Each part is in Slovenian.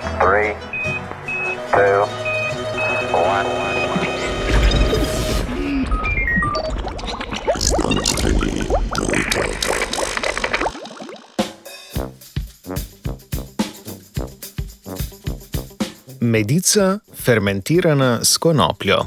three, two, one. Medica fermentirana s konopljo.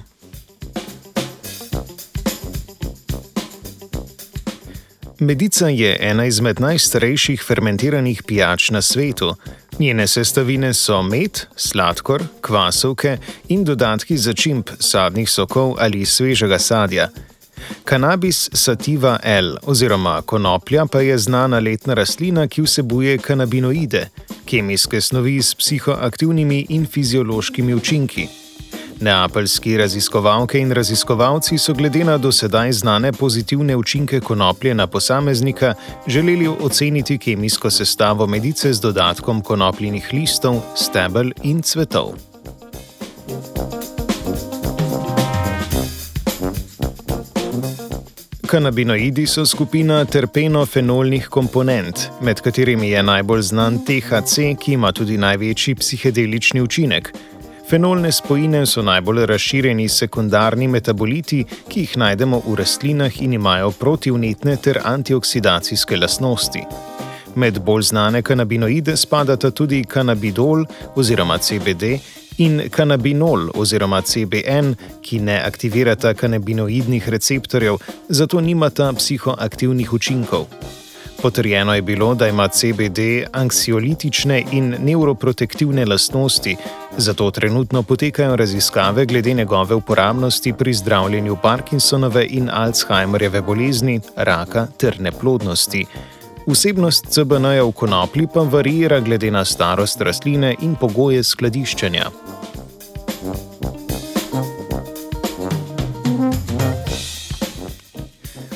Medica je ena izmed najstarejših fermentiranih pijač na svetu. Njene sestavine so med, sladkor, kvasovke in dodatki za čimp sadnih sokov ali svežega sadja. Kanabis sativa L oziroma konoplja pa je znana letna rastlina, ki vsebuje kanabinoide, kemijske snovi s psihoaktivnimi in fiziološkimi učinki. Neapeljski raziskovalke in raziskovalci so glede na dosedaj znane pozitivne učinke konoplje na posameznika želeli oceniti kemijsko sestavo medice z dodatkom konopljinih listov, stebel in cvetov. Kanabinoidi so skupina terpenofenolnih komponent, med katerimi je najbolj znan THC, ki ima tudi največji psihedelični učinek. Fenolne spojine so najbolj razširjeni sekundarni metaboliti, ki jih najdemo v rastlinah in imajo protivnetne ter antioksidacijske lastnosti. Med bolj znane kanabinoide spadata tudi kanabidol oziroma CBD in kanabinol oziroma CBN, ki ne aktivirata kanabinoidnih receptorjev, zato nimata psihoaktivnih učinkov. Potrjeno je bilo, da ima CBD anksiolitične in neuroprotektivne lastnosti, zato trenutno potekajo raziskave glede njegove uporabnosti pri zdravljenju Parkinsonove in Alzheimerjeve bolezni, raka ter neplodnosti. Vsebnost CBN-ja v konoplji pa varira glede na starost rastline in pogoje skladiščenja.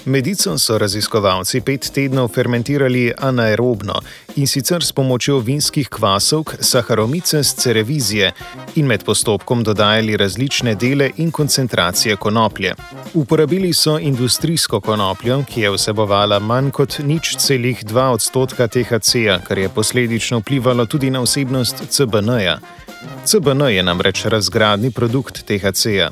Medico so raziskovalci pet tednov fermentirali anaerobno in sicer s pomočjo vinskih kvasovk Saharomice z cerevizije in med postopkom dodajali različne dele in koncentracije konoplje. Uporabili so industrijsko konopljo, ki je vsebovala manj kot nič celih 2 odstotka THC-ja, kar je posledično vplivalo tudi na vsebnost CBN-ja. CBN je namreč razgradni produkt THC-ja.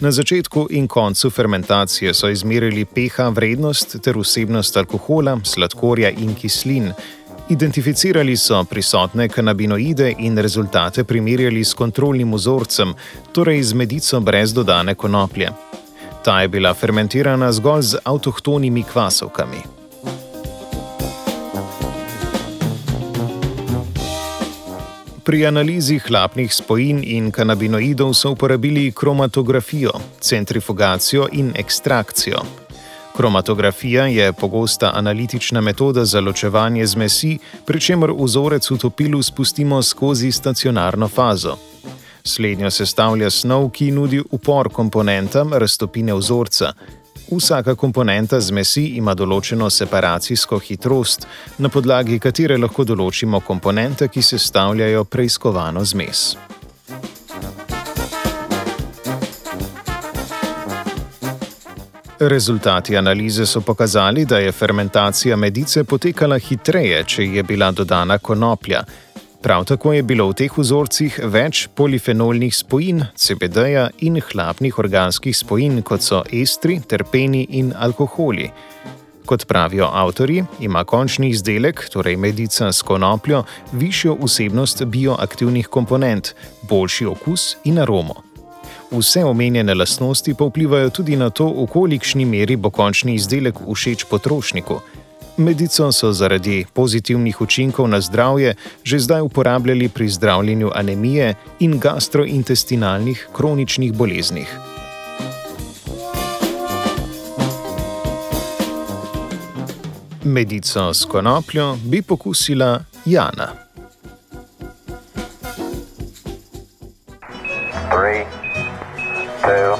Na začetku in koncu fermentacije so izmerili pH vrednost ter vsebnost alkohola, sladkorja in kislin. Identificirali so prisotne kanabinoide in rezultate primerjali s kontrolnim vzorcem, torej z medico brez dodane konoplje. Ta je bila fermentirana zgolj z avtohtonimi kvasovkami. Pri analizi hlapnih spojin in kanabinoidov so uporabili kromatografijo, centrifugacijo in ekstrakcijo. Kromatografija je pogosta analitična metoda za ločevanje zmesi, pri čemer vzorec v topilu spustimo skozi stacionarno fazo. Slednjo sestavlja snov, ki nudi upor komponentam raztopine vzorca. Vsaka komponenta zmesi ima določeno separacijsko hitrost, na podlagi katere lahko določimo komponente, ki sestavljajo preiskovano zmes. Rezultati analize so pokazali, da je fermentacija medice potekala hitreje, če je bila dodana konoplja. Prav tako je bilo v teh vzorcih več polifenolnih spojin, CBD-ja in hlapnih organskih spojin, kot so estri, terpeni in alkoholi. Kot pravijo avtori, ima končni izdelek, torej medica s konopljo, višjo vsebnost bioaktivnih komponent, boljši okus in aromo. Vse omenjene lastnosti pa vplivajo tudi na to, v kolikšni meri bo končni izdelek všeč potrošniku. Medico so zaradi pozitivnih učinkov na zdravje že zdaj uporabljali pri zdravljenju anemije in gastrointestinalnih kroničnih boleznih. Medico s konopljo bi pokusila Jana. Three, two,